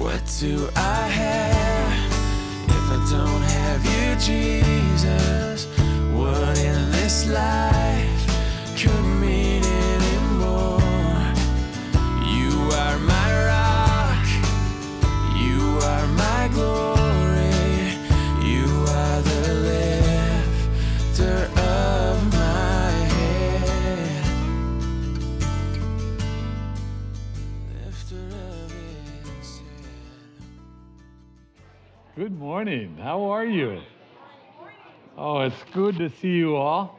What do I have if I don't have you, Jesus? What in this life could mean morning. How are you? Oh, it's good to see you all.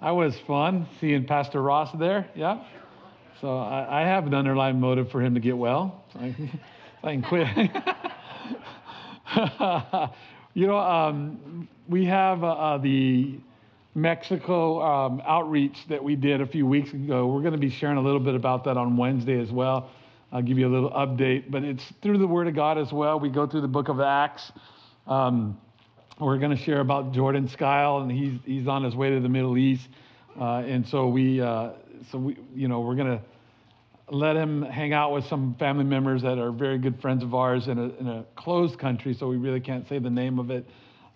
That was fun seeing Pastor Ross there. Yeah. So I, I have an underlying motive for him to get well. I, I can quit. you know, um, we have uh, uh, the Mexico um, outreach that we did a few weeks ago. We're going to be sharing a little bit about that on Wednesday as well. I'll give you a little update, but it's through the Word of God as well. We go through the book of Acts. Um, we're going to share about Jordan Skyle, and he's he's on his way to the Middle East, uh, and so we uh, so we you know we're going to let him hang out with some family members that are very good friends of ours in a, in a closed country, so we really can't say the name of it.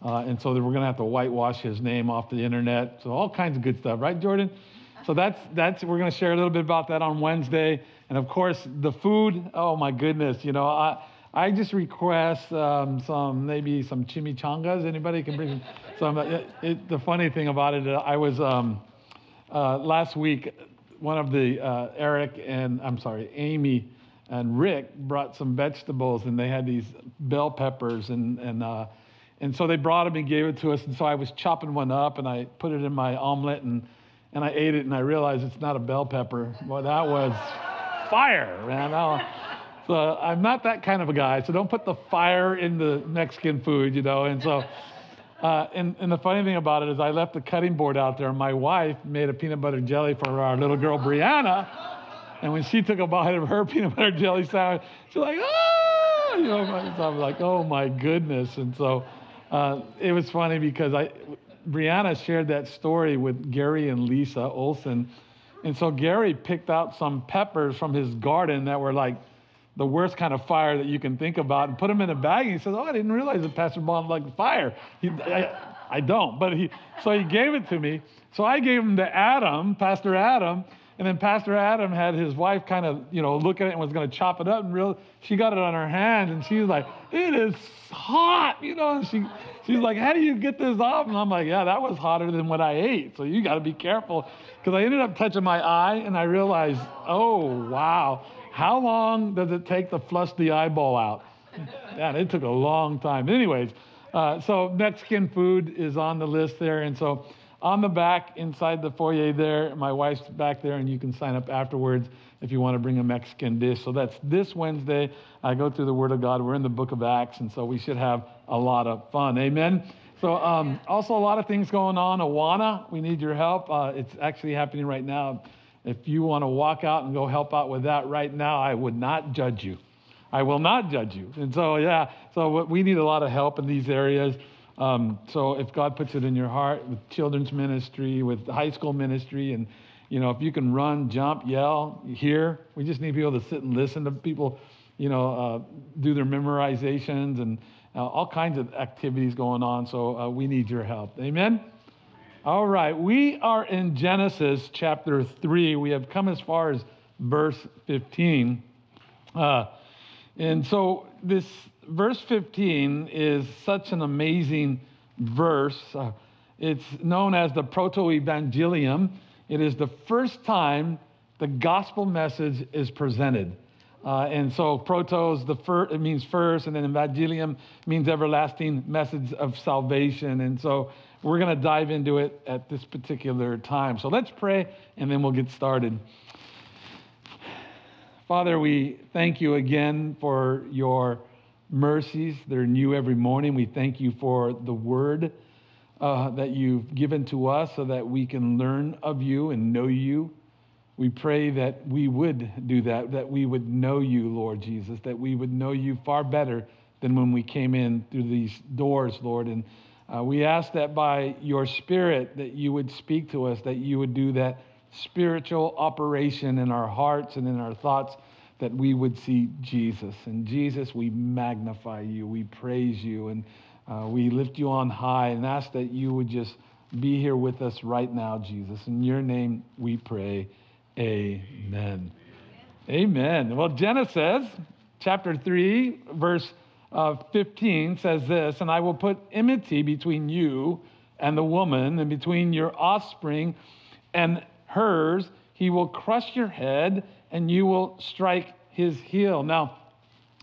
Uh, and so we're going to have to whitewash his name off the internet. So all kinds of good stuff, right, Jordan? So that's that's we're going to share a little bit about that on Wednesday, and of course the food. Oh my goodness, you know I I just request um, some maybe some chimichangas. Anybody can bring some. It, it, the funny thing about it, I was um, uh, last week. One of the uh, Eric and I'm sorry, Amy and Rick brought some vegetables, and they had these bell peppers, and and uh, and so they brought them and gave it to us. And so I was chopping one up, and I put it in my omelet, and and I ate it, and I realized it's not a bell pepper. Well, that was fire, man. I- so I'm not that kind of a guy. So don't put the fire in the Mexican food, you know. And so, uh, and, and the funny thing about it is, I left the cutting board out there. And my wife made a peanut butter jelly for our little girl Brianna, and when she took a bite of her peanut butter jelly sandwich, she's like, "Ah!" You know, so I'm like, "Oh my goodness!" And so, uh, it was funny because I, Brianna shared that story with Gary and Lisa Olson, and so Gary picked out some peppers from his garden that were like the worst kind of fire that you can think about and put them in a bag. And he says, Oh, I didn't realize that Pastor Bond liked fire. He, I, I don't, but he, so he gave it to me. So I gave him to Adam, Pastor Adam. And then Pastor Adam had his wife kind of, you know, look at it and was going to chop it up. And real, she got it on her hand and she was like, it is hot, you know. And she, she's like, how do you get this off? And I'm like, yeah, that was hotter than what I ate. So you got to be careful. Because I ended up touching my eye and I realized, oh, wow. How long does it take to flush the eyeball out? Man, it took a long time. Anyways, uh, so Mexican food is on the list there. And so on the back inside the foyer there, my wife's back there, and you can sign up afterwards if you want to bring a Mexican dish. So that's this Wednesday. I go through the Word of God. We're in the book of Acts, and so we should have a lot of fun. Amen. So, um, also a lot of things going on. Awana, we need your help. Uh, it's actually happening right now. If you want to walk out and go help out with that right now, I would not judge you. I will not judge you. And so, yeah, so we need a lot of help in these areas. Um, so if God puts it in your heart with children's ministry, with high school ministry, and you know, if you can run, jump, yell, hear, we just need people to sit and listen to people, you know, uh, do their memorizations and uh, all kinds of activities going on. So uh, we need your help. Amen. All right, we are in Genesis chapter 3. We have come as far as verse 15. Uh, and so this verse 15 is such an amazing verse. Uh, it's known as the Proto Evangelium. It is the first time the gospel message is presented. Uh, and so proto is the first, it means first, and then evangelium means everlasting message of salvation. And so we're going to dive into it at this particular time. So let's pray, and then we'll get started. Father, we thank you again for your mercies. They're new every morning. We thank you for the word uh, that you've given to us so that we can learn of you and know you. We pray that we would do that, that we would know you, Lord Jesus, that we would know you far better than when we came in through these doors, Lord. And uh, we ask that by your Spirit that you would speak to us, that you would do that spiritual operation in our hearts and in our thoughts that we would see Jesus. And Jesus, we magnify you, we praise you, and uh, we lift you on high and ask that you would just be here with us right now, Jesus. In your name we pray. Amen. Amen. Well, Genesis chapter 3, verse uh, 15 says this And I will put enmity between you and the woman, and between your offspring and hers. He will crush your head, and you will strike his heel. Now,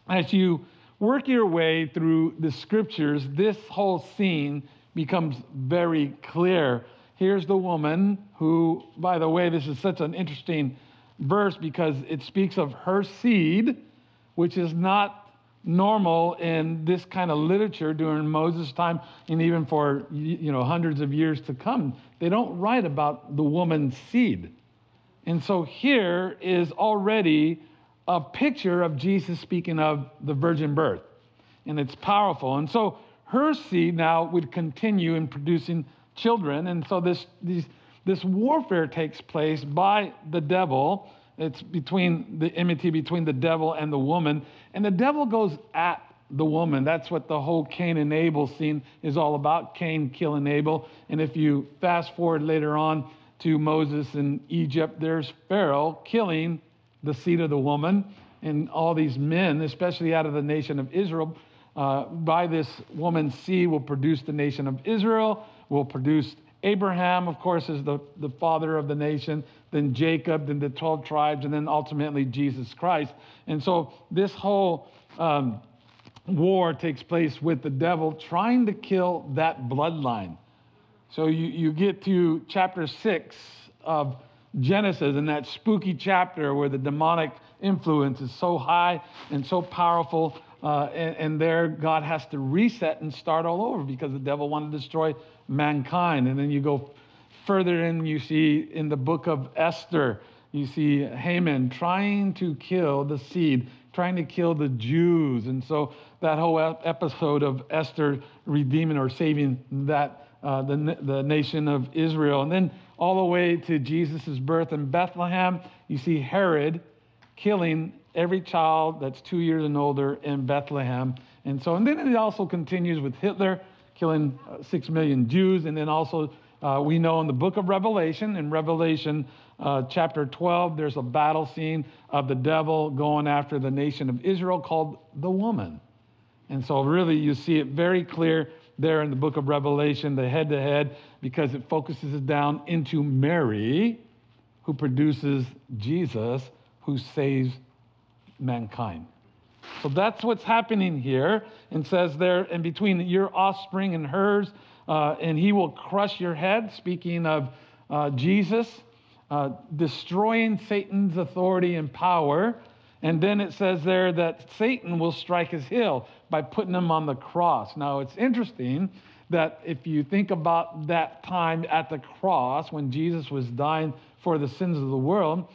as you work your way through the scriptures, this whole scene becomes very clear. Here's the woman who, by the way, this is such an interesting verse because it speaks of her seed, which is not normal in this kind of literature during Moses' time and even for you know hundreds of years to come. They don't write about the woman's seed. And so here is already a picture of Jesus speaking of the virgin birth. And it's powerful. And so her seed now would continue in producing children. And so this, these, this warfare takes place by the devil. It's between the enmity between the devil and the woman. And the devil goes at the woman. That's what the whole Cain and Abel scene is all about Cain killing Abel. And if you fast forward later on to Moses in Egypt, there's Pharaoh killing the seed of the woman. And all these men, especially out of the nation of Israel, uh, by this woman's seed will produce the nation of Israel, will produce Abraham, of course, is the, the father of the nation, then Jacob, then the 12 tribes, and then ultimately Jesus Christ. And so this whole um, war takes place with the devil trying to kill that bloodline. So you, you get to chapter 6 of Genesis, and that spooky chapter where the demonic influence is so high and so powerful uh, and, and, there, God has to reset and start all over because the devil wanted to destroy mankind. And then you go further in, you see in the book of Esther, you see Haman trying to kill the seed, trying to kill the Jews. And so that whole episode of Esther redeeming or saving that, uh, the, the nation of Israel. And then all the way to Jesus' birth in Bethlehem, you see Herod killing every child that's two years and older in Bethlehem. And so, and then it also continues with Hitler killing uh, six million Jews. And then also, uh, we know in the book of Revelation, in Revelation uh, chapter 12, there's a battle scene of the devil going after the nation of Israel called the woman. And so, really, you see it very clear there in the book of Revelation, the head to head, because it focuses it down into Mary, who produces Jesus, who saves mankind. So that's what's happening here. And says there, and between your offspring and hers, uh, and he will crush your head, speaking of uh, Jesus, uh, destroying Satan's authority and power. And then it says there that Satan will strike his heel by putting him on the cross. Now, it's interesting that if you think about that time at the cross when Jesus was dying for the sins of the world,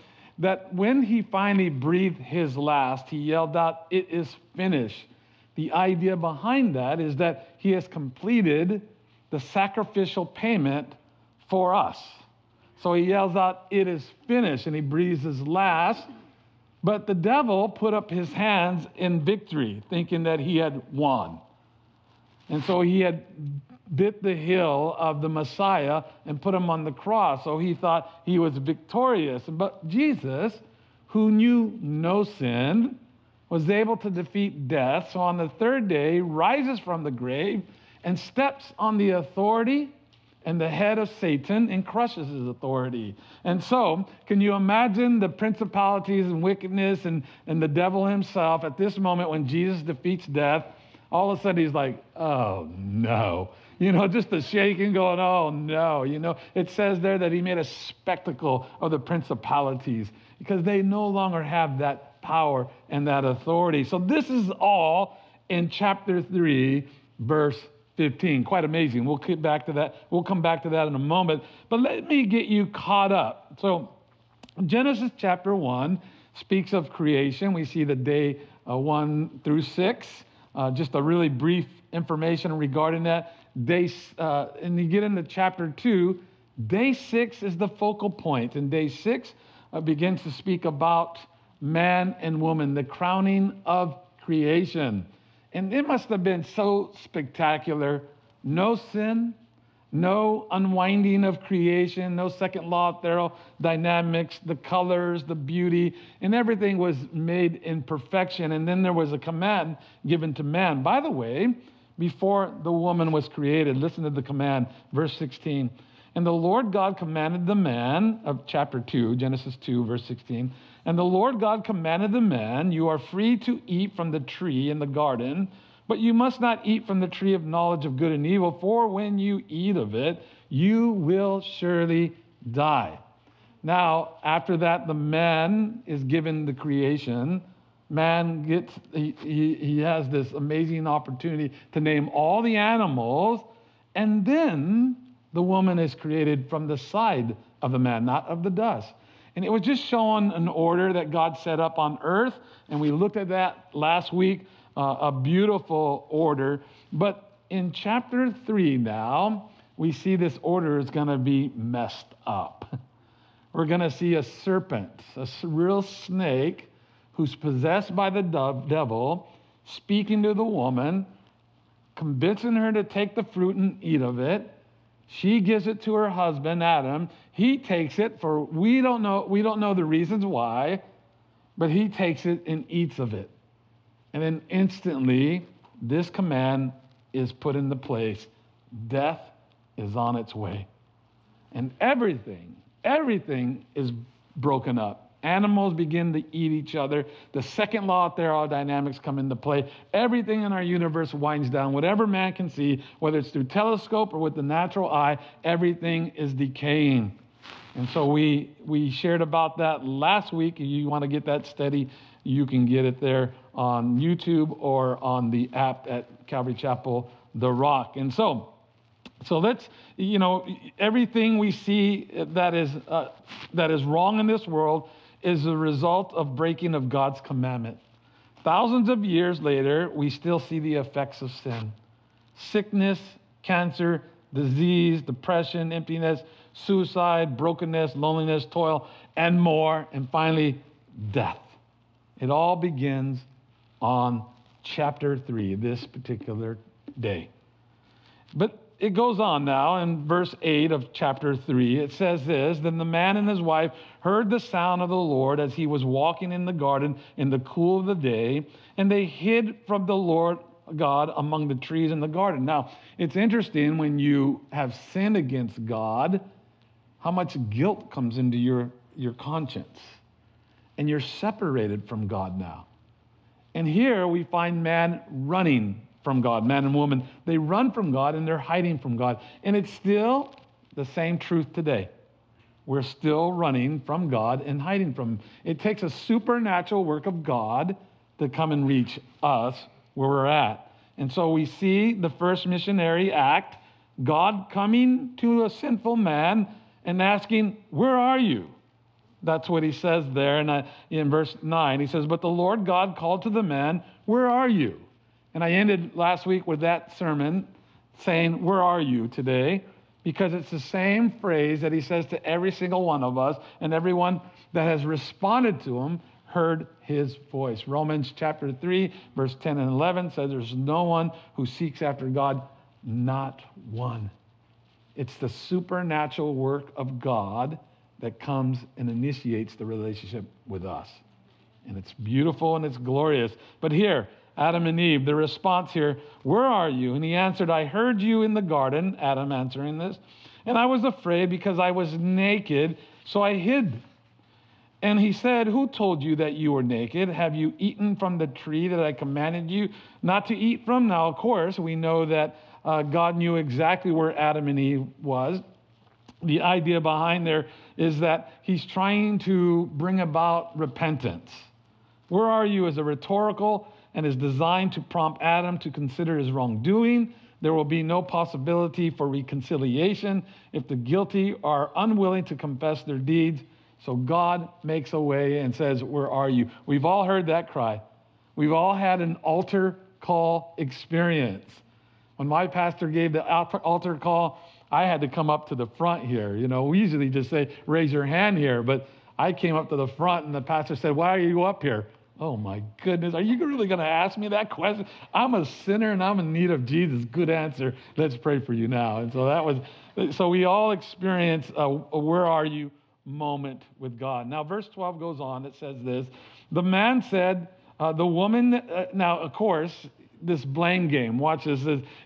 that when he finally breathed his last, he yelled out, It is finished. The idea behind that is that he has completed the sacrificial payment for us. So he yells out, It is finished, and he breathes his last. But the devil put up his hands in victory, thinking that he had won. And so he had bit the heel of the Messiah and put him on the cross. So he thought he was victorious. But Jesus, who knew no sin, was able to defeat death. So on the third day, rises from the grave and steps on the authority and the head of Satan and crushes his authority. And so, can you imagine the principalities and wickedness and, and the devil himself at this moment when Jesus defeats death? All of a sudden, he's like, oh no you know, just the shaking going, oh no, you know. It says there that he made a spectacle of the principalities because they no longer have that power and that authority. So this is all in chapter 3, verse 15. Quite amazing. We'll get back to that. We'll come back to that in a moment. But let me get you caught up. So Genesis chapter 1 speaks of creation. We see the day uh, 1 through 6. Uh, just a really brief information regarding that. Day, uh, and you get into chapter two, day six is the focal point, and day six uh, begins to speak about man and woman, the crowning of creation. And it must have been so spectacular. No sin, no unwinding of creation, no second law of thermodynamics, the colors, the beauty, and everything was made in perfection. And then there was a command given to man. By the way, before the woman was created, listen to the command, verse 16. And the Lord God commanded the man, of chapter 2, Genesis 2, verse 16. And the Lord God commanded the man, You are free to eat from the tree in the garden but you must not eat from the tree of knowledge of good and evil, for when you eat of it, you will surely die. Now, after that, the man is given the creation. Man gets, he, he, he has this amazing opportunity to name all the animals, and then the woman is created from the side of the man, not of the dust. And it was just showing an order that God set up on earth, and we looked at that last week uh, a beautiful order. But in chapter 3 now, we see this order is going to be messed up. We're going to see a serpent, a real snake, who's possessed by the devil, speaking to the woman, convincing her to take the fruit and eat of it. She gives it to her husband, Adam. He takes it for we don't know we don't know the reasons why, but he takes it and eats of it. And then instantly, this command is put into place death is on its way. And everything, everything is broken up. Animals begin to eat each other. The second law of thermodynamics come into play. Everything in our universe winds down. Whatever man can see, whether it's through telescope or with the natural eye, everything is decaying. And so we we shared about that last week. You want to get that study, you can get it there on YouTube or on the app at Calvary Chapel, The Rock. And so, so let's, you know, everything we see that is, uh, that is wrong in this world is a result of breaking of God's commandment. Thousands of years later, we still see the effects of sin sickness, cancer, disease, depression, emptiness, suicide, brokenness, loneliness, toil, and more. And finally, death. It all begins on chapter 3, this particular day. But it goes on now in verse 8 of chapter 3. It says this Then the man and his wife heard the sound of the Lord as he was walking in the garden in the cool of the day, and they hid from the Lord God among the trees in the garden. Now, it's interesting when you have sinned against God, how much guilt comes into your, your conscience. And you're separated from God now. And here we find man running from God, man and woman. They run from God and they're hiding from God. And it's still the same truth today. We're still running from God and hiding from Him. It takes a supernatural work of God to come and reach us where we're at. And so we see the first missionary act God coming to a sinful man and asking, Where are you? That's what he says there in, uh, in verse 9. He says, But the Lord God called to the man, Where are you? And I ended last week with that sermon saying, Where are you today? Because it's the same phrase that he says to every single one of us, and everyone that has responded to him heard his voice. Romans chapter 3, verse 10 and 11 says, There's no one who seeks after God, not one. It's the supernatural work of God that comes and initiates the relationship with us. And it's beautiful and it's glorious. But here, Adam and Eve, the response here, Where are you? And he answered, I heard you in the garden, Adam answering this, and I was afraid because I was naked, so I hid. And he said, Who told you that you were naked? Have you eaten from the tree that I commanded you not to eat from? Now, of course, we know that uh, God knew exactly where Adam and Eve was. The idea behind there is that he's trying to bring about repentance. Where are you as a rhetorical and is designed to prompt Adam to consider his wrongdoing. There will be no possibility for reconciliation if the guilty are unwilling to confess their deeds. So God makes a way and says, Where are you? We've all heard that cry. We've all had an altar call experience. When my pastor gave the altar call, I had to come up to the front here. You know, we usually just say, raise your hand here, but I came up to the front and the pastor said, Why are you up here? Oh my goodness, are you really going to ask me that question? I'm a sinner and I'm in need of Jesus. Good answer. Let's pray for you now. And so that was, so we all experience a, a where are you moment with God. Now, verse 12 goes on. It says this The man said, uh, The woman, uh, now, of course, this blame game. Watch this.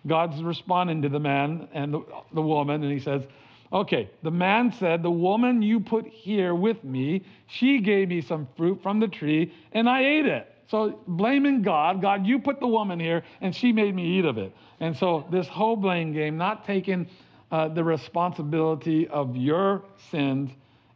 God's responding to the man and the, the woman, and he says, Okay, the man said, The woman you put here with me, she gave me some fruit from the tree, and I ate it. So blaming God, God, you put the woman here, and she made me eat of it. And so this whole blame game, not taking uh, the responsibility of your sins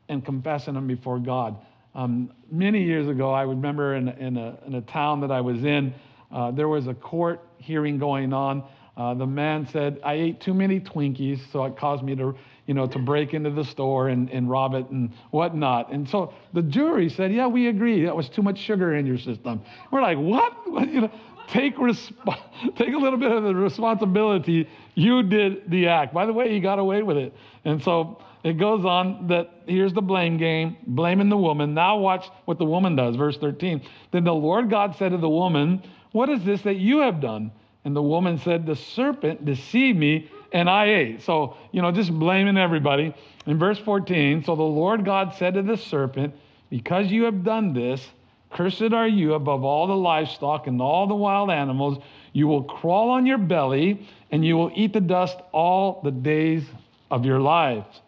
and confessing them before God. Um, many years ago, I remember in, in, a, in a town that I was in, uh, there was a court hearing going on. Uh, the man said, I ate too many Twinkies, so it caused me to, you know, to break into the store and, and rob it and whatnot. And so the jury said, Yeah, we agree. That was too much sugar in your system. We're like, What? you know, take, resp- take a little bit of the responsibility. You did the act. By the way, he got away with it. And so it goes on that here's the blame game, blaming the woman. Now watch what the woman does. Verse 13. Then the Lord God said to the woman, What is this that you have done? And the woman said, The serpent deceived me and I ate. So, you know, just blaming everybody. In verse 14, so the Lord God said to the serpent, Because you have done this, cursed are you above all the livestock and all the wild animals. You will crawl on your belly and you will eat the dust all the days of your lives.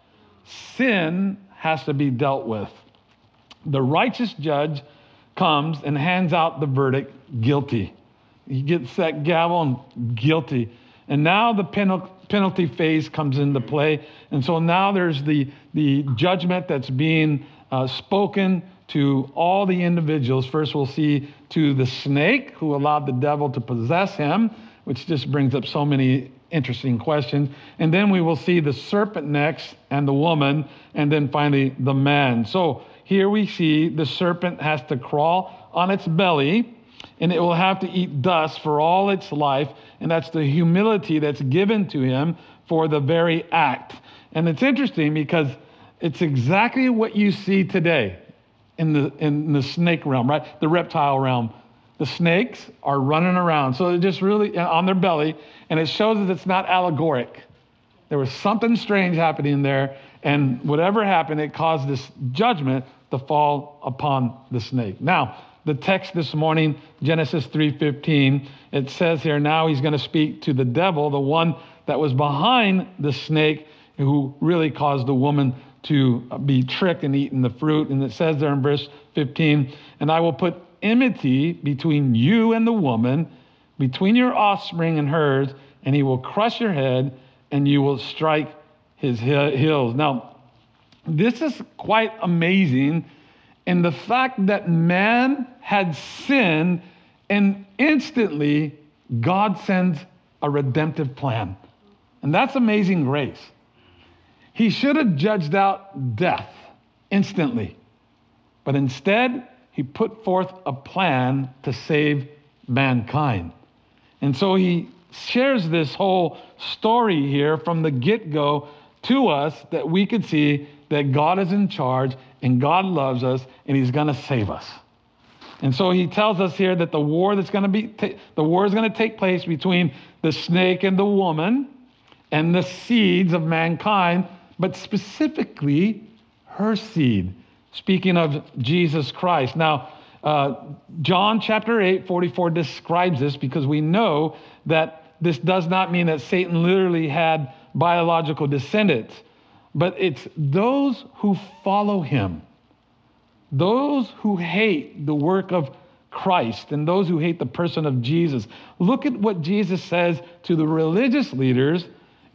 Sin has to be dealt with. The righteous judge comes and hands out the verdict guilty. He gets that gavel and guilty. And now the penalty phase comes into play. And so now there's the, the judgment that's being uh, spoken to all the individuals. First, we'll see to the snake who allowed the devil to possess him, which just brings up so many interesting questions. And then we will see the serpent next, and the woman, and then finally the man. So here we see the serpent has to crawl on its belly and it will have to eat dust for all its life. And that's the humility that's given to him for the very act. And it's interesting because it's exactly what you see today in the, in the snake realm, right? The reptile realm. The snakes are running around. So they're just really uh, on their belly, and it shows that it's not allegoric. There was something strange happening there, and whatever happened, it caused this judgment to fall upon the snake. Now, the text this morning, Genesis 3:15, it says here now he's going to speak to the devil, the one that was behind the snake who really caused the woman to uh, be tricked and eaten the fruit. And it says there in verse 15, and I will put enmity between you and the woman, between your offspring and hers, and he will crush your head and you will strike his heels. Now, this is quite amazing in the fact that man had sinned and instantly God sends a redemptive plan. And that's amazing grace. He should have judged out death instantly, but instead, he put forth a plan to save mankind. And so he shares this whole story here from the get go to us that we could see that God is in charge and God loves us and he's going to save us. And so he tells us here that the war that's going to be the war is going to take place between the snake and the woman and the seeds of mankind, but specifically her seed. Speaking of Jesus Christ. Now, uh, John chapter 8, 44 describes this because we know that this does not mean that Satan literally had biological descendants but it's those who follow him, those who hate the work of Christ and those who hate the person of Jesus. Look at what Jesus says to the religious leaders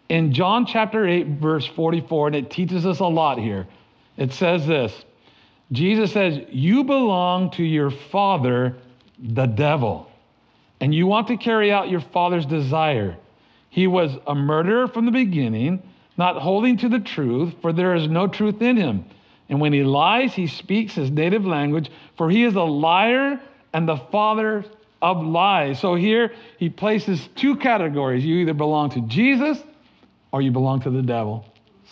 in John chapter 8, verse 44, and it teaches us a lot here. It says this Jesus says, You belong to your father, the devil, and you want to carry out your father's desire. He was a murderer from the beginning not holding to the truth, for there is no truth in him. And when he lies, he speaks his native language, for he is a liar and the father of lies. So here he places two categories. You either belong to Jesus or you belong to the devil.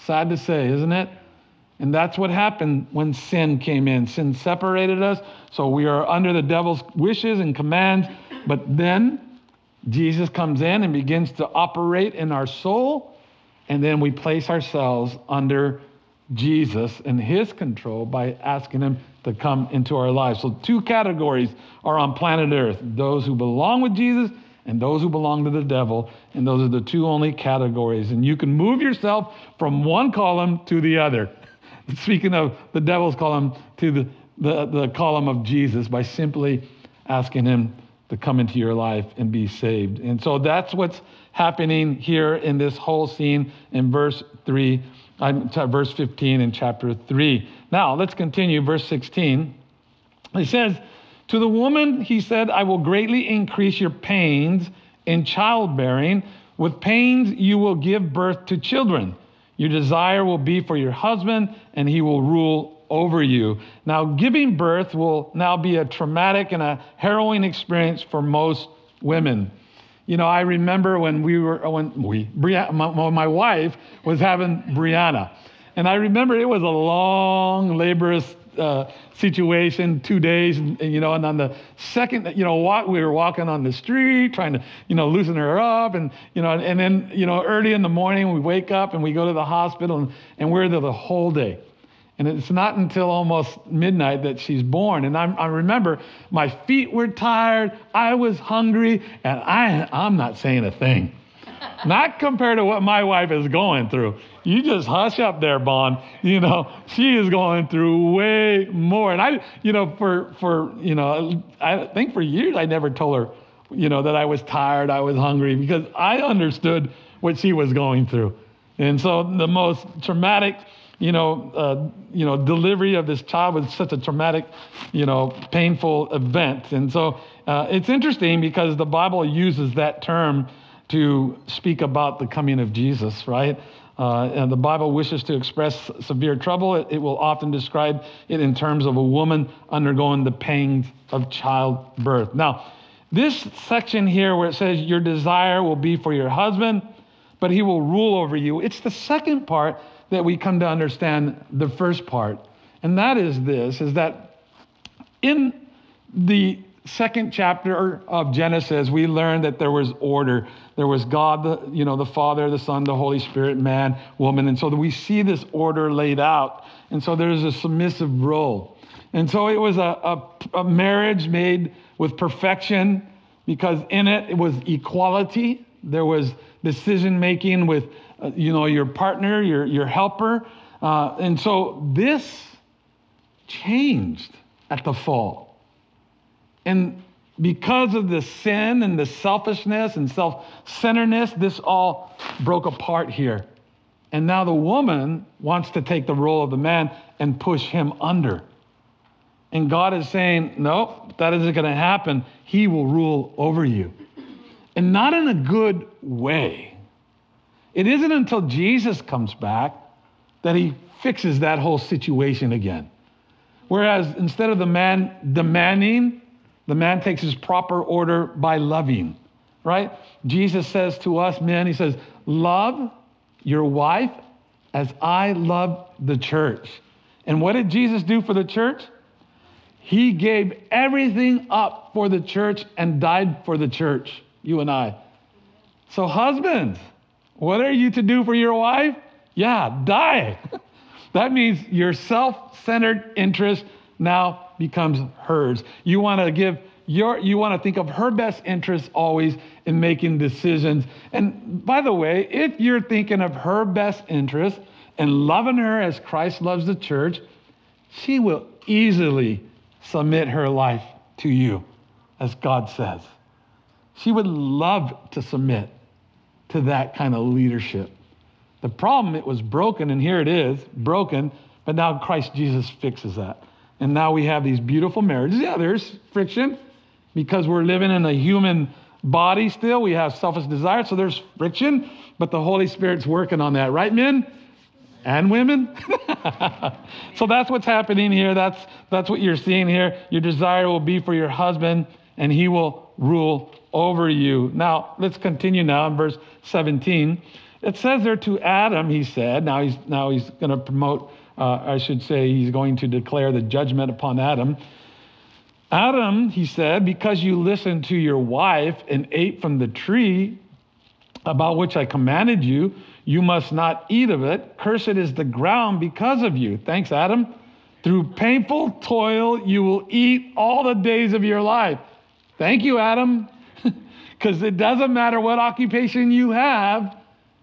Sad to say, isn't it? And that's what happened when sin came in. Sin separated us, so we are under the devil's wishes and commands. But then Jesus comes in and begins to operate in our soul, and then we place ourselves under Jesus and his control by asking him to come into our lives. So, two categories are on planet Earth those who belong with Jesus and those who belong to the devil. And those are the two only categories. And you can move yourself from one column to the other. Speaking of the devil's column to the, the, the column of Jesus by simply asking him to come into your life and be saved. And so that's what's happening here in this whole scene in verse 3, uh, verse 15 in chapter 3. Now, let's continue, verse 16. It says, To the woman, he said, I will greatly increase your pains in childbearing. With pains, you will give birth to children. Your desire will be for your husband, and he will rule over you. Now, giving birth will now be a traumatic and a harrowing experience for most women. You know, I remember when we were, when we, Brianna, my, my wife was having Brianna. And I remember it was a long, laborious uh, situation, two days, and, you know, and on the second, you know, walk, we were walking on the street trying to, you know, loosen her up, and you know, and then, you know, early in the morning we wake up and we go to the hospital, and, and we're there the whole day. And it's not until almost midnight that she's born. And I'm, i remember my feet were tired, I was hungry, and I, I'm not saying a thing. not compared to what my wife is going through. You just hush up there, Bond. You know, she is going through way more. And I, you know, for, for, you know, I think for years I never told her, you know, that I was tired, I was hungry, because I understood what she was going through. And so the most traumatic you know, uh, you know, delivery of this child was such a traumatic, you know, painful event. And so uh, it's interesting because the Bible uses that term to speak about the coming of Jesus, right? Uh, and the Bible wishes to express severe trouble. It, it, will often describe it in terms of a woman undergoing the pangs of childbirth. Now, this section here where it says, Your desire will be for your husband, but he will rule over you, it's the second part that we come to understand the first part. And that is this is that in the second chapter of Genesis, we learn that there was order. There was God, the, you know, the Father, the Son, the Holy Spirit, man, woman. And so we see this order laid out. And so there's a submissive role. And so it was a, a, a marriage made with perfection because in it, it was equality. There was decision making with you know, your partner, your, your helper. Uh, and so this changed at the fall. And because of the sin and the selfishness and self centeredness, this all broke apart here. And now the woman wants to take the role of the man and push him under. And God is saying, no, that isn't going to happen. He will rule over you. And not in a good way. It isn't until Jesus comes back that he fixes that whole situation again. Whereas instead of the man demanding, the man takes his proper order by loving, right? Jesus says to us men, he says, Love your wife as I love the church. And what did Jesus do for the church? He gave everything up for the church and died for the church, you and I. So, husbands, what are you to do for your wife? Yeah, die. that means your self centered interest now becomes hers. You want to give your, you want to think of her best interests always in making decisions. And by the way, if you're thinking of her best interest and loving her as Christ loves the church, she will easily submit her life to you, as God says. She would love to submit to that kind of leadership. The problem, it was broken, and here it is, broken, but now Christ Jesus fixes that. And now we have these beautiful marriages. Yeah, there's friction because we're living in a human body still. We have selfish desires, so there's friction, but the Holy Spirit's working on that, right, men? And women? so that's what's happening here. That's, that's what you're seeing here. Your desire will be for your husband, and he will rule over you. Now, let's continue now in verse 17. It says there to Adam, he said, now he's, now he's going to promote uh, I should say, he's going to declare the judgment upon Adam. Adam, he said, because you listened to your wife and ate from the tree about which I commanded you, you must not eat of it. Cursed is the ground because of you. Thanks, Adam. Through painful toil, you will eat all the days of your life. Thank you, Adam. Because it doesn't matter what occupation you have,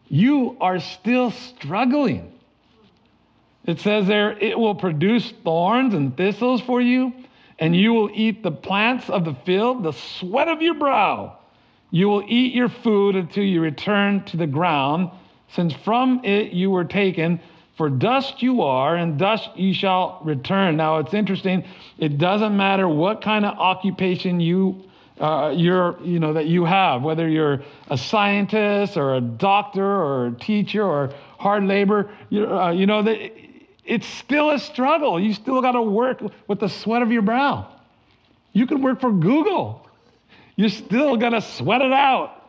you are still struggling. It says there, it will produce thorns and thistles for you, and you will eat the plants of the field, the sweat of your brow. You will eat your food until you return to the ground, since from it you were taken. For dust you are, and dust you shall return. Now it's interesting. It doesn't matter what kind of occupation you uh, you're, you know, that you have, whether you're a scientist or a doctor or a teacher or hard labor, you, uh, you know, that it's still a struggle. You still got to work with the sweat of your brow. You can work for Google. You still got to sweat it out.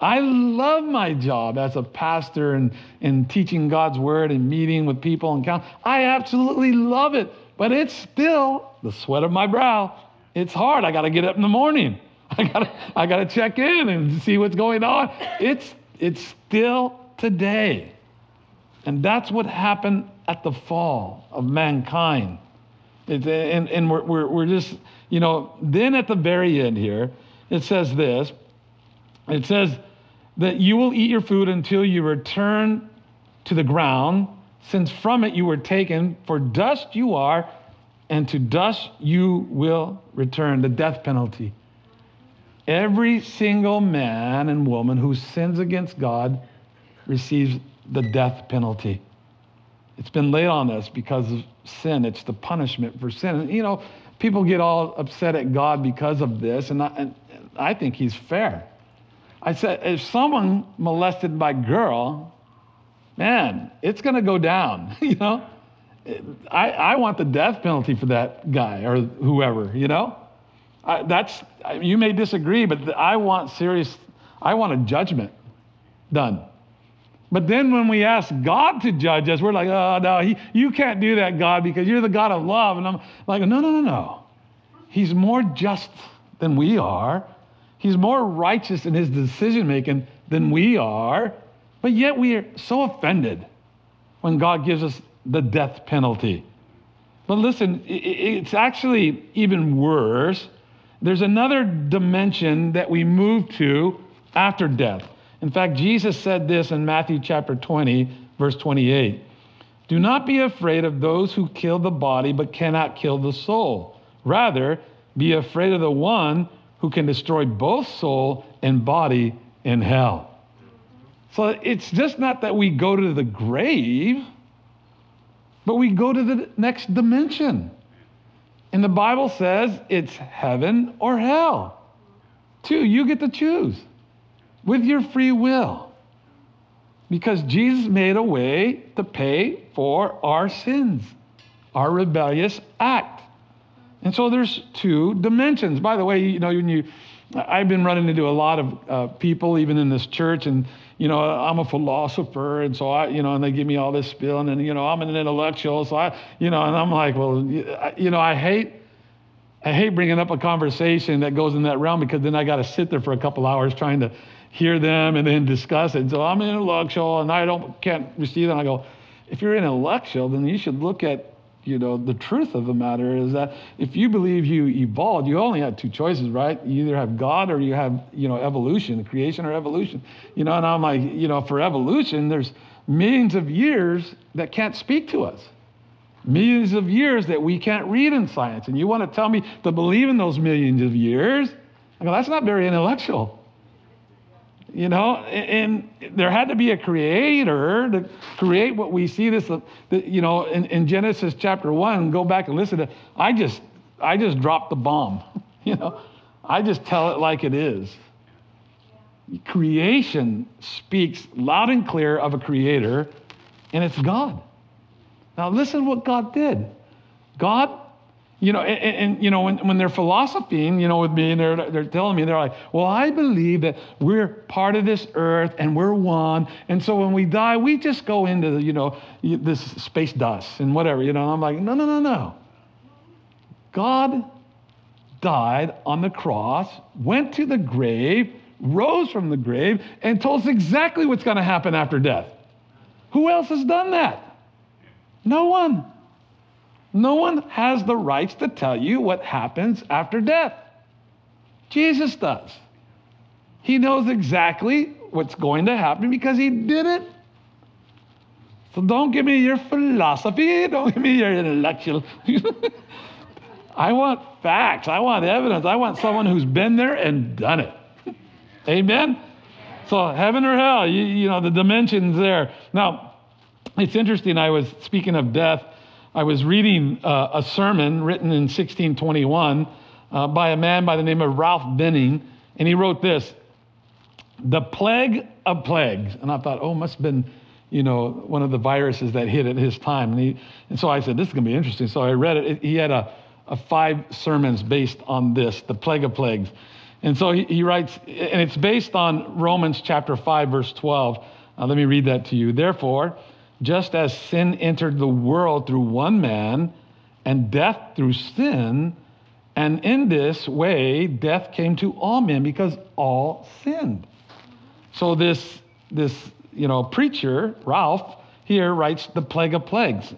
I love my job as a pastor and, and teaching God's word and meeting with people and count. I absolutely love it, but it's still the sweat of my brow. It's hard. I got to get up in the morning. I got I got to check in and see what's going on. It's it's still today. And that's what happened at the fall of mankind. It, and and we're, we're, we're just, you know, then at the very end here, it says this it says that you will eat your food until you return to the ground, since from it you were taken, for dust you are, and to dust you will return. The death penalty. Every single man and woman who sins against God receives the death penalty. It's been laid on us because of sin. It's the punishment for sin. And, you know, people get all upset at God because of this, and I, and I think He's fair. I said, if someone molested my girl, man, it's going to go down, you know? I, I want the death penalty for that guy or whoever, you know? I, that's, you may disagree, but I want serious, I want a judgment done. But then when we ask God to judge us, we're like, oh, no, he, you can't do that, God, because you're the God of love. And I'm like, no, no, no, no. He's more just than we are. He's more righteous in his decision making than we are. But yet we are so offended when God gives us the death penalty. But listen, it's actually even worse. There's another dimension that we move to after death. In fact, Jesus said this in Matthew chapter 20, verse 28. Do not be afraid of those who kill the body but cannot kill the soul. Rather, be afraid of the one who can destroy both soul and body in hell. So it's just not that we go to the grave, but we go to the next dimension. And the Bible says it's heaven or hell. Two, you get to choose with your free will. Because Jesus made a way to pay for our sins, our rebellious act. And so there's two dimensions. By the way, you know, when you, I've been running into a lot of uh, people, even in this church, and you know, I'm a philosopher, and so I, you know, and they give me all this spiel, and then you know, I'm an intellectual, so I, you know, and I'm like, well, you know, I hate, I hate bringing up a conversation that goes in that realm because then I got to sit there for a couple hours trying to hear them and then discuss it. So I'm an intellectual, and I don't can't receive. And I go, if you're intellectual, then you should look at you know, the truth of the matter is that if you believe you evolved, you only had two choices, right? You either have God or you have, you know, evolution, creation or evolution. You know, and I'm like, you know, for evolution, there's millions of years that can't speak to us. Millions of years that we can't read in science. And you want to tell me to believe in those millions of years? I go, that's not very intellectual. You know, and there had to be a creator to create what we see this, you know, in, in Genesis chapter one, go back and listen to, I just, I just dropped the bomb, you know, I just tell it like it is. Creation speaks loud and clear of a creator, and it's God. Now listen what God did. God You know, and, and, you know, when, when they're philosophing, you know, with me, and they're, they're telling me, they're like, well, I believe that we're part of this earth and we're one. And so when we die, we just go into, the, you know, this space dust and whatever, you know. I'm like, no, no, no, no. God died on the cross, went to the grave, rose from the grave, and told us exactly what's going to happen after death. Who else has done that? No one. No one has the rights to tell you what happens after death. Jesus does. He knows exactly what's going to happen because he did it. So don't give me your philosophy, don't give me your intellectual. I want facts, I want evidence, I want someone who's been there and done it. Amen? So, heaven or hell, you, you know, the dimensions there. Now, it's interesting, I was speaking of death. I was reading uh, a sermon written in 1621 uh, by a man by the name of Ralph Venning, and he wrote this The plague of plagues. And I thought, oh, must have been, you know, one of the viruses that hit at his time. And, he, and so I said, this is going to be interesting. So I read it. He had a, a five sermons based on this, the plague of plagues. And so he, he writes, and it's based on Romans chapter 5, verse 12. Uh, let me read that to you. Therefore, just as sin entered the world through one man, and death through sin, and in this way death came to all men because all sinned. So this this you know preacher Ralph here writes the plague of plagues,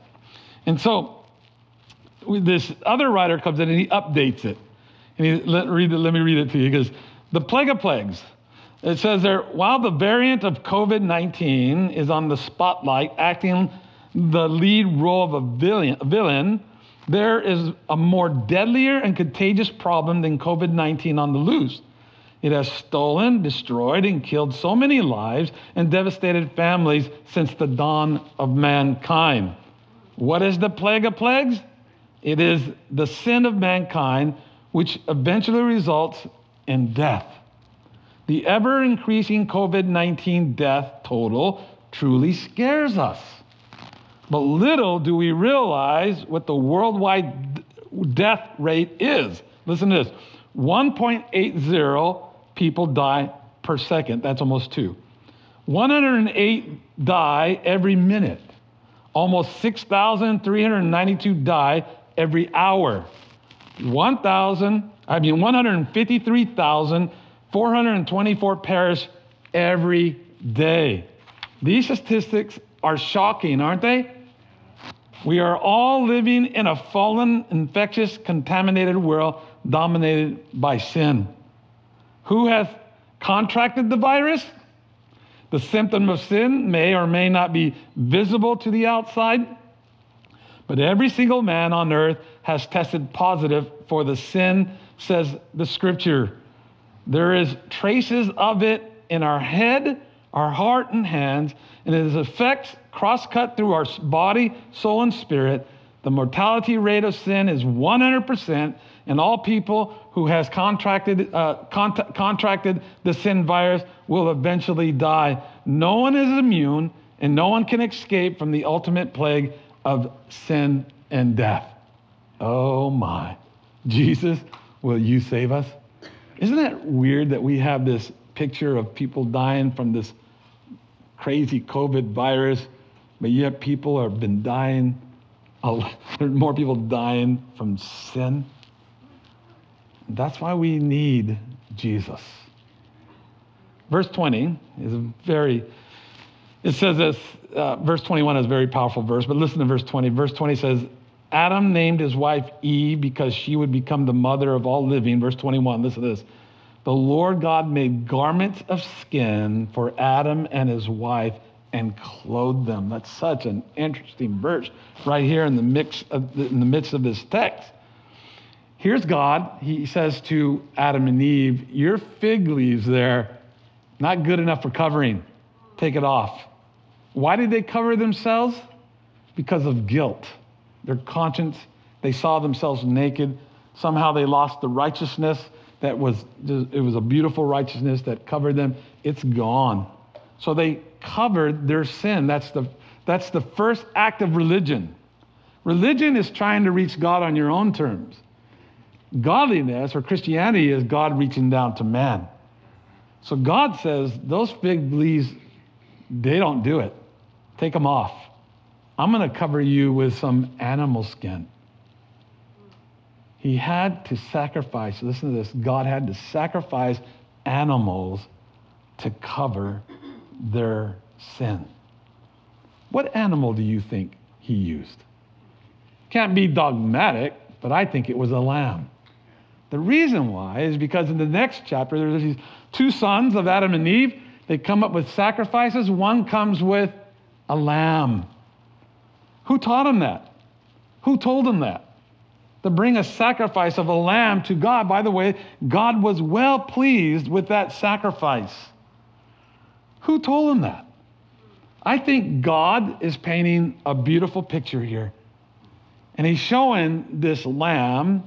and so this other writer comes in and he updates it, and he let, read let me read it to you. He goes, the plague of plagues it says there, while the variant of COVID 19 is on the spotlight, acting the lead role of a villain, villain, there is a more deadlier and contagious problem than COVID 19 on the loose. It has stolen, destroyed, and killed so many lives and devastated families since the dawn of mankind. What is the plague of plagues? It is the sin of mankind, which eventually results in death. The ever increasing COVID 19 death total truly scares us. But little do we realize what the worldwide death rate is. Listen to this 1.80 people die per second. That's almost two. 108 die every minute. Almost 6,392 die every hour. 1,000, I mean 153,000 424 perish every day. These statistics are shocking, aren't they? We are all living in a fallen, infectious, contaminated world dominated by sin. Who has contracted the virus? The symptom of sin may or may not be visible to the outside, but every single man on earth has tested positive for the sin, says the scripture. There is traces of it in our head, our heart, and hands, and its effects cross cut through our body, soul, and spirit. The mortality rate of sin is 100%, and all people who has contracted, uh, cont- contracted the sin virus will eventually die. No one is immune, and no one can escape from the ultimate plague of sin and death. Oh my. Jesus, will you save us? Isn't that weird that we have this picture of people dying from this crazy COVID virus, but yet people have been dying, there's more people dying from sin? That's why we need Jesus. Verse 20 is a very, it says this, uh, verse 21 is a very powerful verse, but listen to verse 20. Verse 20 says, Adam named his wife Eve because she would become the mother of all living. Verse 21, listen to this. The Lord God made garments of skin for Adam and his wife and clothed them. That's such an interesting verse right here in the, mix of, in the midst of this text. Here's God. He says to Adam and Eve, Your fig leaves there, not good enough for covering. Take it off. Why did they cover themselves? Because of guilt their conscience. They saw themselves naked. Somehow they lost the righteousness that was, it was a beautiful righteousness that covered them. It's gone. So they covered their sin. That's the, that's the first act of religion. Religion is trying to reach God on your own terms. Godliness or Christianity is God reaching down to man. So God says, those fig leaves, they don't do it. Take them off. I'm going to cover you with some animal skin. He had to sacrifice, listen to this, God had to sacrifice animals to cover their sin. What animal do you think he used? Can't be dogmatic, but I think it was a lamb. The reason why is because in the next chapter, there's these two sons of Adam and Eve. They come up with sacrifices. One comes with a lamb. Who taught him that? Who told him that? To bring a sacrifice of a lamb to God. By the way, God was well pleased with that sacrifice. Who told him that? I think God is painting a beautiful picture here. And he's showing this lamb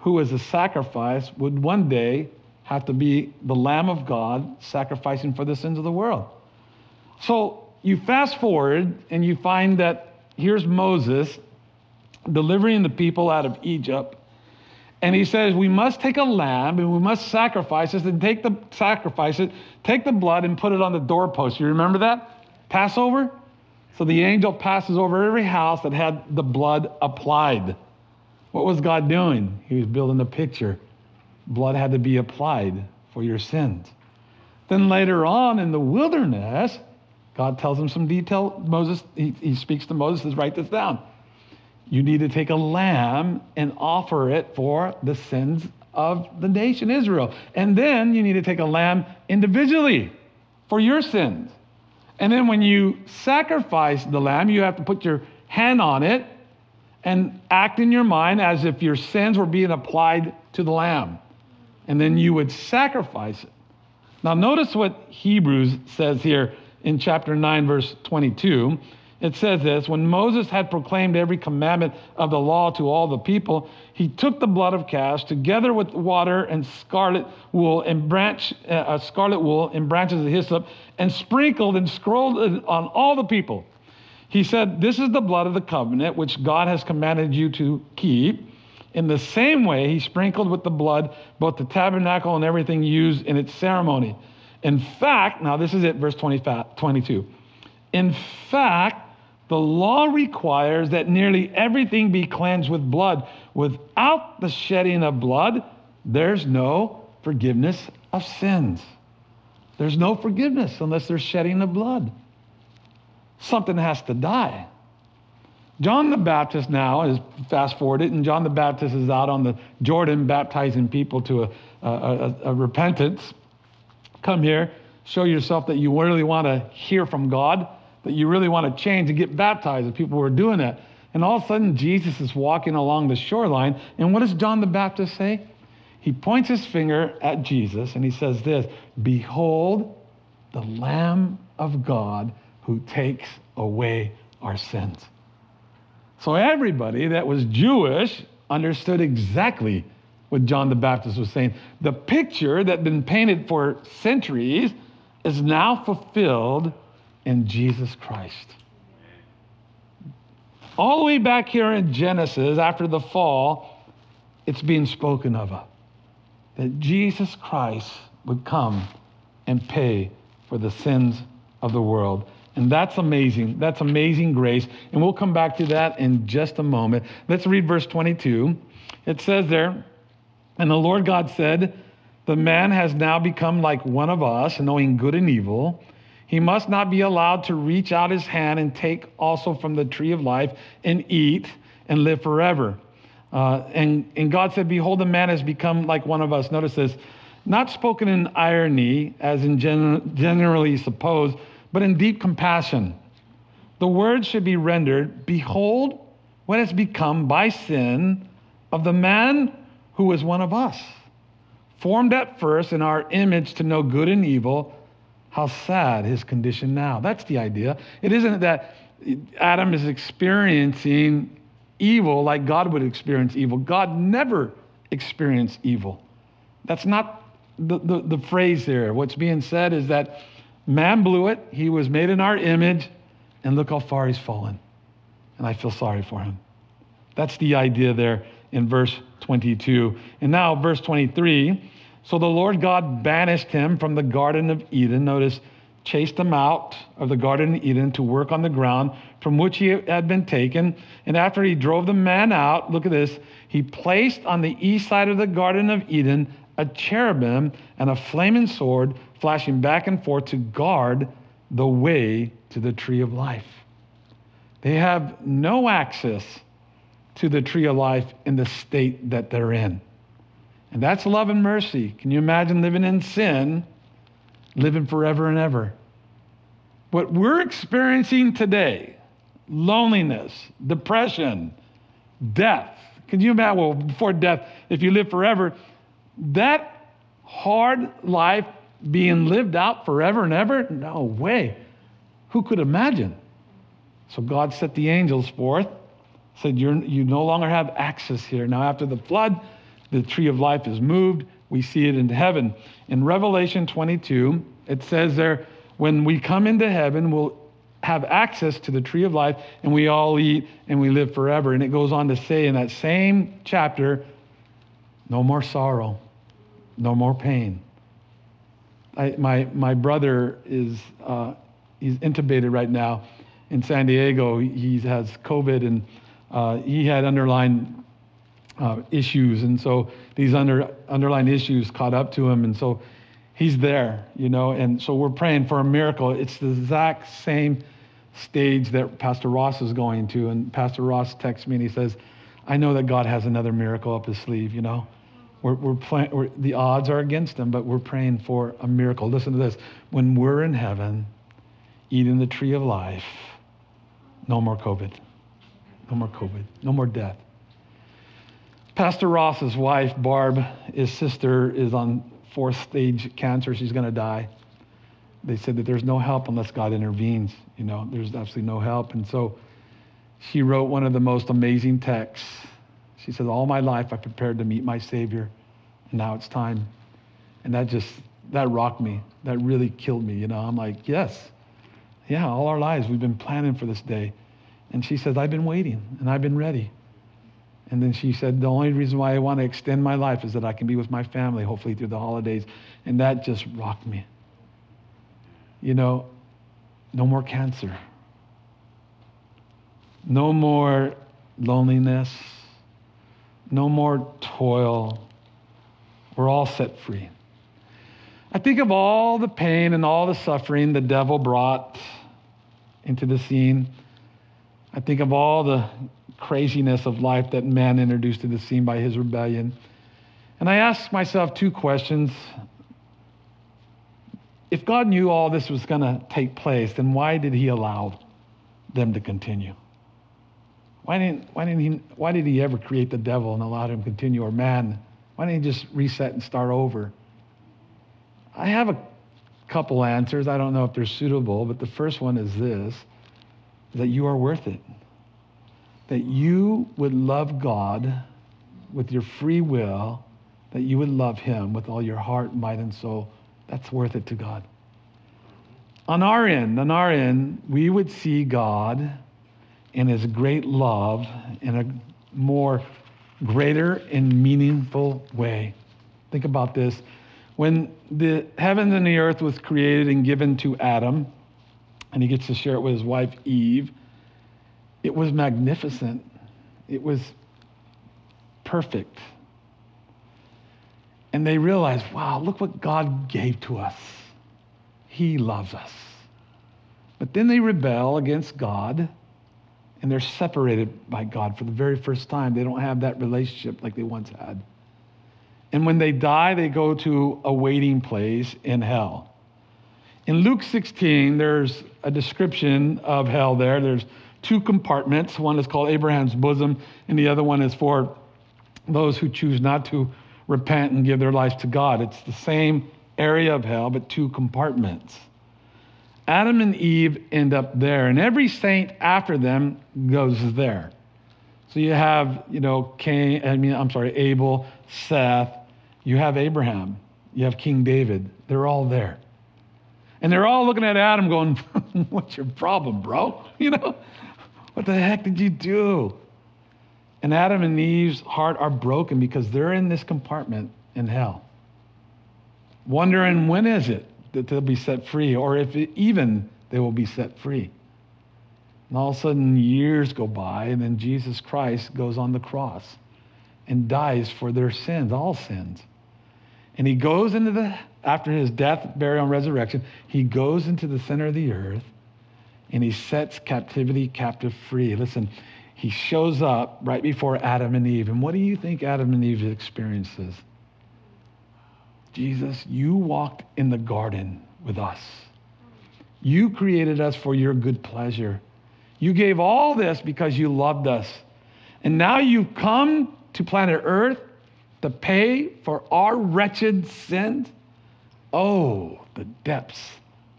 who is a sacrifice would one day have to be the Lamb of God sacrificing for the sins of the world. So you fast forward and you find that here's Moses delivering the people out of Egypt. And he says, We must take a lamb and we must sacrifice it and take the sacrifice it, take the blood and put it on the doorpost. You remember that? Passover? So the angel passes over every house that had the blood applied. What was God doing? He was building a picture. Blood had to be applied for your sins. Then later on in the wilderness, God tells him some detail. Moses, he, he speaks to Moses, says, Write this down. You need to take a lamb and offer it for the sins of the nation Israel. And then you need to take a lamb individually for your sins. And then when you sacrifice the lamb, you have to put your hand on it and act in your mind as if your sins were being applied to the lamb. And then you would sacrifice it. Now, notice what Hebrews says here in chapter 9, verse 22. It says this When Moses had proclaimed every commandment of the law to all the people, he took the blood of calves together with water and scarlet wool and branch, uh, scarlet wool and branches of hyssop and sprinkled and scrolled on all the people. He said, This is the blood of the covenant which God has commanded you to keep. In the same way, he sprinkled with the blood both the tabernacle and everything used in its ceremony. In fact, now this is it, verse 20, 22. In fact, the law requires that nearly everything be cleansed with blood. Without the shedding of blood, there's no forgiveness of sins. There's no forgiveness unless there's shedding of blood something has to die. John the Baptist now is fast forwarded, and John the Baptist is out on the Jordan baptizing people to a, a, a, a repentance. Come here, show yourself that you really want to hear from God, that you really want to change and get baptized. And people were doing that. And all of a sudden, Jesus is walking along the shoreline. And what does John the Baptist say? He points his finger at Jesus and he says, This Behold, the Lamb of God who takes away our sins. So everybody that was Jewish understood exactly what John the Baptist was saying. The picture that had been painted for centuries is now fulfilled in Jesus Christ. All the way back here in Genesis, after the fall, it's being spoken of uh, that Jesus Christ would come and pay for the sins of the world. And that's amazing. That's amazing grace. And we'll come back to that in just a moment. Let's read verse 22. It says there, And the Lord God said, The man has now become like one of us, knowing good and evil. He must not be allowed to reach out his hand and take also from the tree of life and eat and live forever. Uh, and, and God said, Behold, the man has become like one of us. Notice this, not spoken in irony, as in gen- generally supposed but in deep compassion. The word should be rendered Behold, what has become by sin of the man who was one of us. Formed at first in our image to know good and evil, how sad his condition now. That's the idea. It isn't that Adam is experiencing evil like God would experience evil. God never experienced evil. That's not the, the, the phrase there. What's being said is that Man blew it. He was made in our image. And look how far he's fallen. And I feel sorry for him. That's the idea there in verse 22. And now, verse 23. So the Lord God banished him from the Garden of Eden. Notice, chased him out of the Garden of Eden to work on the ground from which he had been taken. And after he drove the man out, look at this, he placed on the east side of the Garden of Eden a cherubim and a flaming sword flashing back and forth to guard the way to the tree of life. They have no access to the tree of life in the state that they're in. And that's love and mercy. Can you imagine living in sin, living forever and ever? What we're experiencing today loneliness, depression, death. Can you imagine? Well, before death, if you live forever, that hard life being lived out forever and ever? No way. Who could imagine? So God set the angels forth, said, You're, You no longer have access here. Now, after the flood, the tree of life is moved. We see it in heaven. In Revelation 22, it says there, when we come into heaven, we'll have access to the tree of life and we all eat and we live forever. And it goes on to say in that same chapter, no more sorrow, no more pain. I, my, my brother is uh, he's intubated right now in San Diego. He has COVID and uh, he had underlying uh, issues. And so these under, underlying issues caught up to him. And so he's there, you know. And so we're praying for a miracle. It's the exact same stage that Pastor Ross is going to. And Pastor Ross texts me and he says, I know that God has another miracle up his sleeve, you know. We're, we're, we're the odds are against him, but we're praying for a miracle. Listen to this. When we're in heaven, eating the tree of life, no more COVID. No more COVID. No more death. Pastor Ross's wife, Barb, his sister, is on fourth stage cancer. She's going to die. They said that there's no help unless God intervenes. You know, there's absolutely no help. And so she wrote one of the most amazing texts. She said, All my life I prepared to meet my Savior, and now it's time. And that just, that rocked me. That really killed me. You know, I'm like, Yes, yeah, all our lives we've been planning for this day. And she says, I've been waiting and I've been ready. And then she said, The only reason why I want to extend my life is that I can be with my family, hopefully through the holidays. And that just rocked me. You know, no more cancer, no more loneliness, no more toil. We're all set free. I think of all the pain and all the suffering the devil brought into the scene. I think of all the craziness of life that man introduced to the scene by his rebellion. And I ask myself two questions. If God knew all this was going to take place, then why did he allow them to continue? Why didn't, why, didn't he, why did he ever create the devil and allow him to continue, or man? Why didn't he just reset and start over? I have a couple answers. I don't know if they're suitable, but the first one is this that you are worth it. That you would love God with your free will, that you would love Him with all your heart, might, and soul. That's worth it to God. On our end, on our end, we would see God in His great love in a more greater and meaningful way. Think about this. When the heavens and the earth was created and given to Adam, and he gets to share it with his wife Eve, it was magnificent. It was perfect. And they realized, wow, look what God gave to us. He loves us. But then they rebel against God and they're separated by God for the very first time. They don't have that relationship like they once had. And when they die, they go to a waiting place in hell. In Luke 16, there's a description of hell there. There's two compartments. One is called Abraham's bosom, and the other one is for those who choose not to repent and give their lives to God. It's the same area of hell, but two compartments. Adam and Eve end up there, and every saint after them goes there. So you have, you know, Cain, I mean, I'm sorry, Abel, Seth, you have Abraham, you have King David. They're all there. And they're all looking at Adam going, What's your problem, bro? You know, what the heck did you do? And Adam and Eve's heart are broken because they're in this compartment in hell, wondering when is it that they'll be set free, or if it, even they will be set free. And all of a sudden, years go by, and then Jesus Christ goes on the cross and dies for their sins, all sins. And he goes into the, after his death, burial, and resurrection, he goes into the center of the earth and he sets captivity captive free. Listen, he shows up right before Adam and Eve. And what do you think Adam and Eve experiences? Jesus, you walked in the garden with us. You created us for your good pleasure. You gave all this because you loved us. And now you've come to planet Earth to pay for our wretched sins. Oh, the depths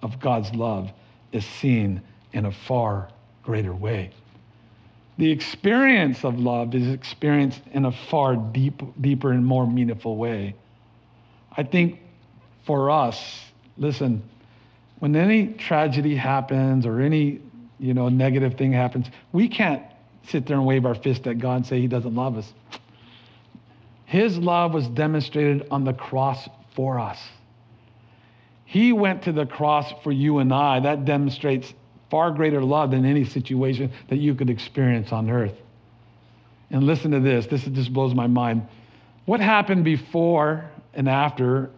of God's love is seen in a far greater way. The experience of love is experienced in a far deep, deeper and more meaningful way. I think for us, listen, when any tragedy happens or any you know negative thing happens, we can't sit there and wave our fist at God and say He doesn't love us. His love was demonstrated on the cross for us. He went to the cross for you and I. That demonstrates far greater love than any situation that you could experience on earth. And listen to this this just blows my mind. What happened before and after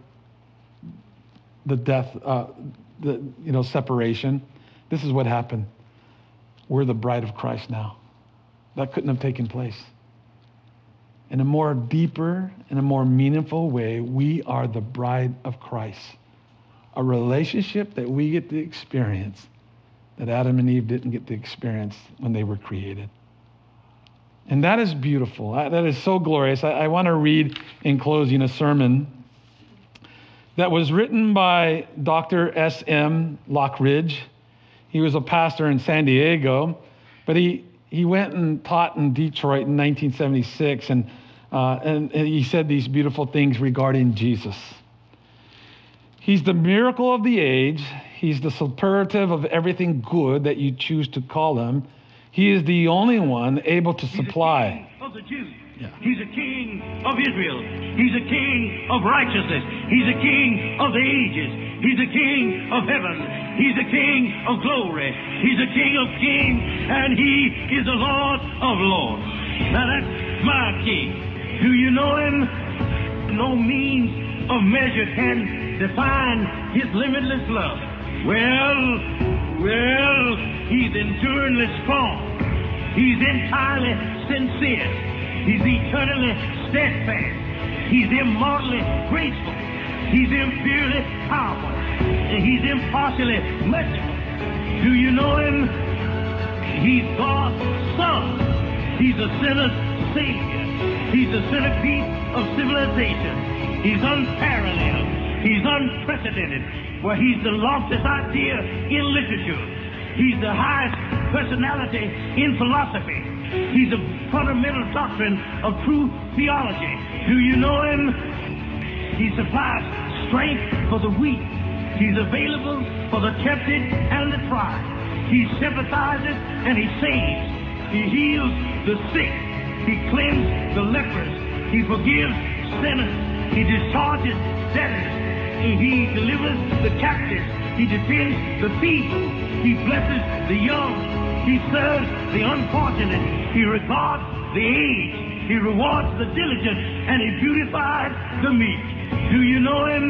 the death, uh, the you know separation? This is what happened. We're the bride of Christ now. That couldn't have taken place. In a more deeper and a more meaningful way, we are the bride of Christ. A relationship that we get to experience that Adam and Eve didn't get to experience when they were created. And that is beautiful. That is so glorious. I, I want to read in closing a sermon that was written by Dr. S.M. Lockridge. He was a pastor in San Diego, but he, he went and taught in Detroit in 1976, and, uh, and, and he said these beautiful things regarding Jesus. He's the miracle of the age. He's the superlative of everything good that you choose to call him. He is the only one able to supply. Of the Jews. Yeah. He's a king of Israel. He's a king of righteousness. He's a king of the ages. He's a king of heaven. He's a king of glory. He's a king of kings. And he is the Lord of lords. Now that's my king. Do you know him? No means of measure can define his limitless love. Well, well, he's enduringly strong. He's entirely sincere. He's eternally steadfast. He's immortally graceful. He's imperially powerful. And he's impartially merciful. Do you know him? He's God's son. He's a sinner's savior. He's the centerpiece of civilization. He's unparalleled. He's unprecedented. Well, he's the loftiest idea in literature. He's the highest personality in philosophy. He's a fundamental doctrine of true theology. Do you know him? He supplies strength for the weak. He's available for the tempted and the tried. He sympathizes and he saves. He heals the sick. He cleanses the lepers. He forgives sinners. He discharges debtors. He delivers the captives. He defends the feeble. He blesses the young. He serves the unfortunate. He regards the aged. He rewards the diligent. And he beautifies the meek. Do you know him?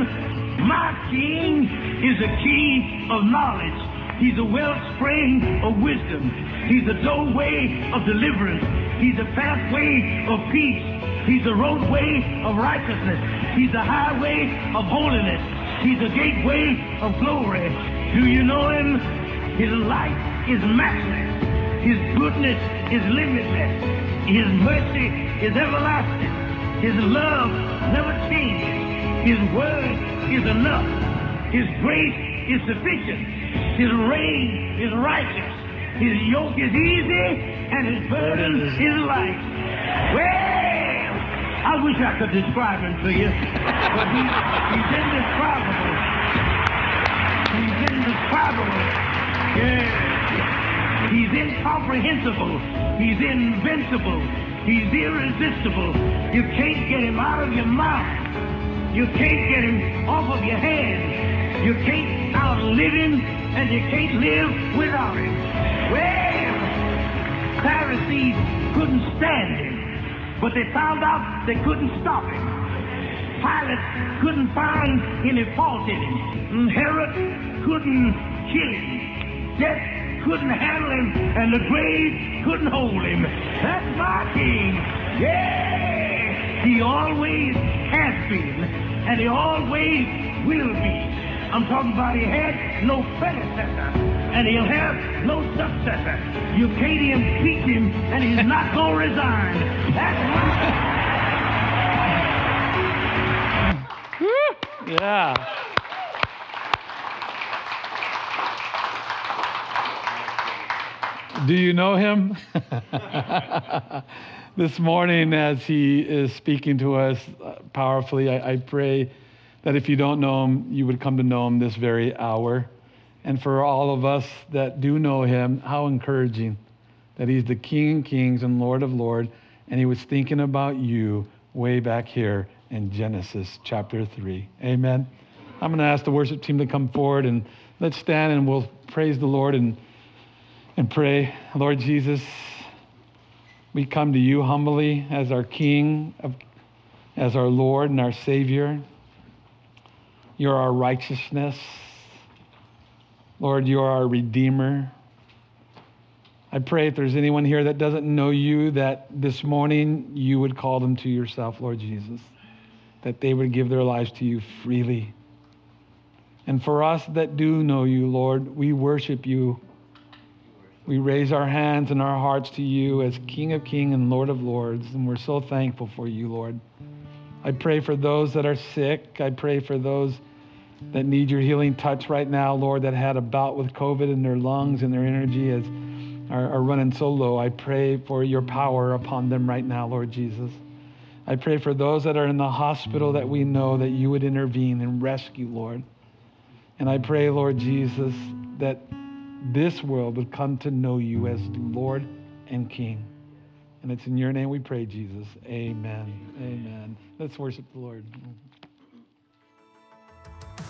My king is a king of knowledge. He's a wellspring of wisdom. He's a doorway of deliverance. He's a pathway of peace. He's a roadway of righteousness. He's a highway of holiness. He's a gateway of glory. Do you know him? His light is matchless. His goodness is limitless. His mercy is everlasting. His love never changes. His word is enough. His grace is sufficient. His reign is righteous. His yoke is easy and his burden is light. Well, I wish I could describe him to you, but he, he's indescribable. He's indescribable. Yeah. He's incomprehensible. He's invincible. He's irresistible. You can't get him out of your mind. You can't get him off of your hands. You can't outlive him, and you can't live without him. Well, Pharisees couldn't stand him, but they found out they couldn't stop him. Pilate couldn't find any fault in him. Herod couldn't kill him. Death couldn't handle him, and the grave couldn't hold him. That's my king. Yeah! He always has been, and he always will be. I'm talking about he had no predecessor, and he'll have no successor. You can't impeach him, and he's not going to resign. That's my... Yeah. Do you know him? this morning, as he is speaking to us uh, powerfully, I, I pray that if you don't know him, you would come to know him this very hour. And for all of us that do know him, how encouraging that he's the King of Kings and Lord of Lords, and he was thinking about you way back here in Genesis chapter 3. Amen. I'm going to ask the worship team to come forward and let's stand and we'll praise the Lord and, and pray. Lord Jesus, we come to you humbly as our King, as our Lord and our Savior. You're our righteousness. Lord, you're our Redeemer. I pray if there's anyone here that doesn't know you, that this morning you would call them to yourself, Lord Jesus, that they would give their lives to you freely. And for us that do know you, Lord, we worship you. We raise our hands and our hearts to you as King of Kings and Lord of Lords, and we're so thankful for you, Lord. I pray for those that are sick. I pray for those that need your healing touch right now, Lord, that had a bout with COVID in their lungs and their energy is, are, are running so low. I pray for your power upon them right now, Lord Jesus. I pray for those that are in the hospital that we know that you would intervene and rescue, Lord. And I pray, Lord Jesus, that this world would come to know you as Lord and King. And it's in your name we pray, Jesus. Amen. Amen. Let's worship the Lord.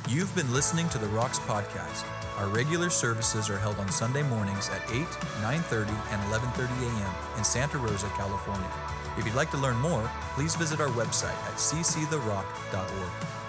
You've been listening to the Rocks podcast. Our regular services are held on Sunday mornings at 8, 9:30, and 11:30 a.m. in Santa Rosa, California. If you'd like to learn more, please visit our website at cctherock.org.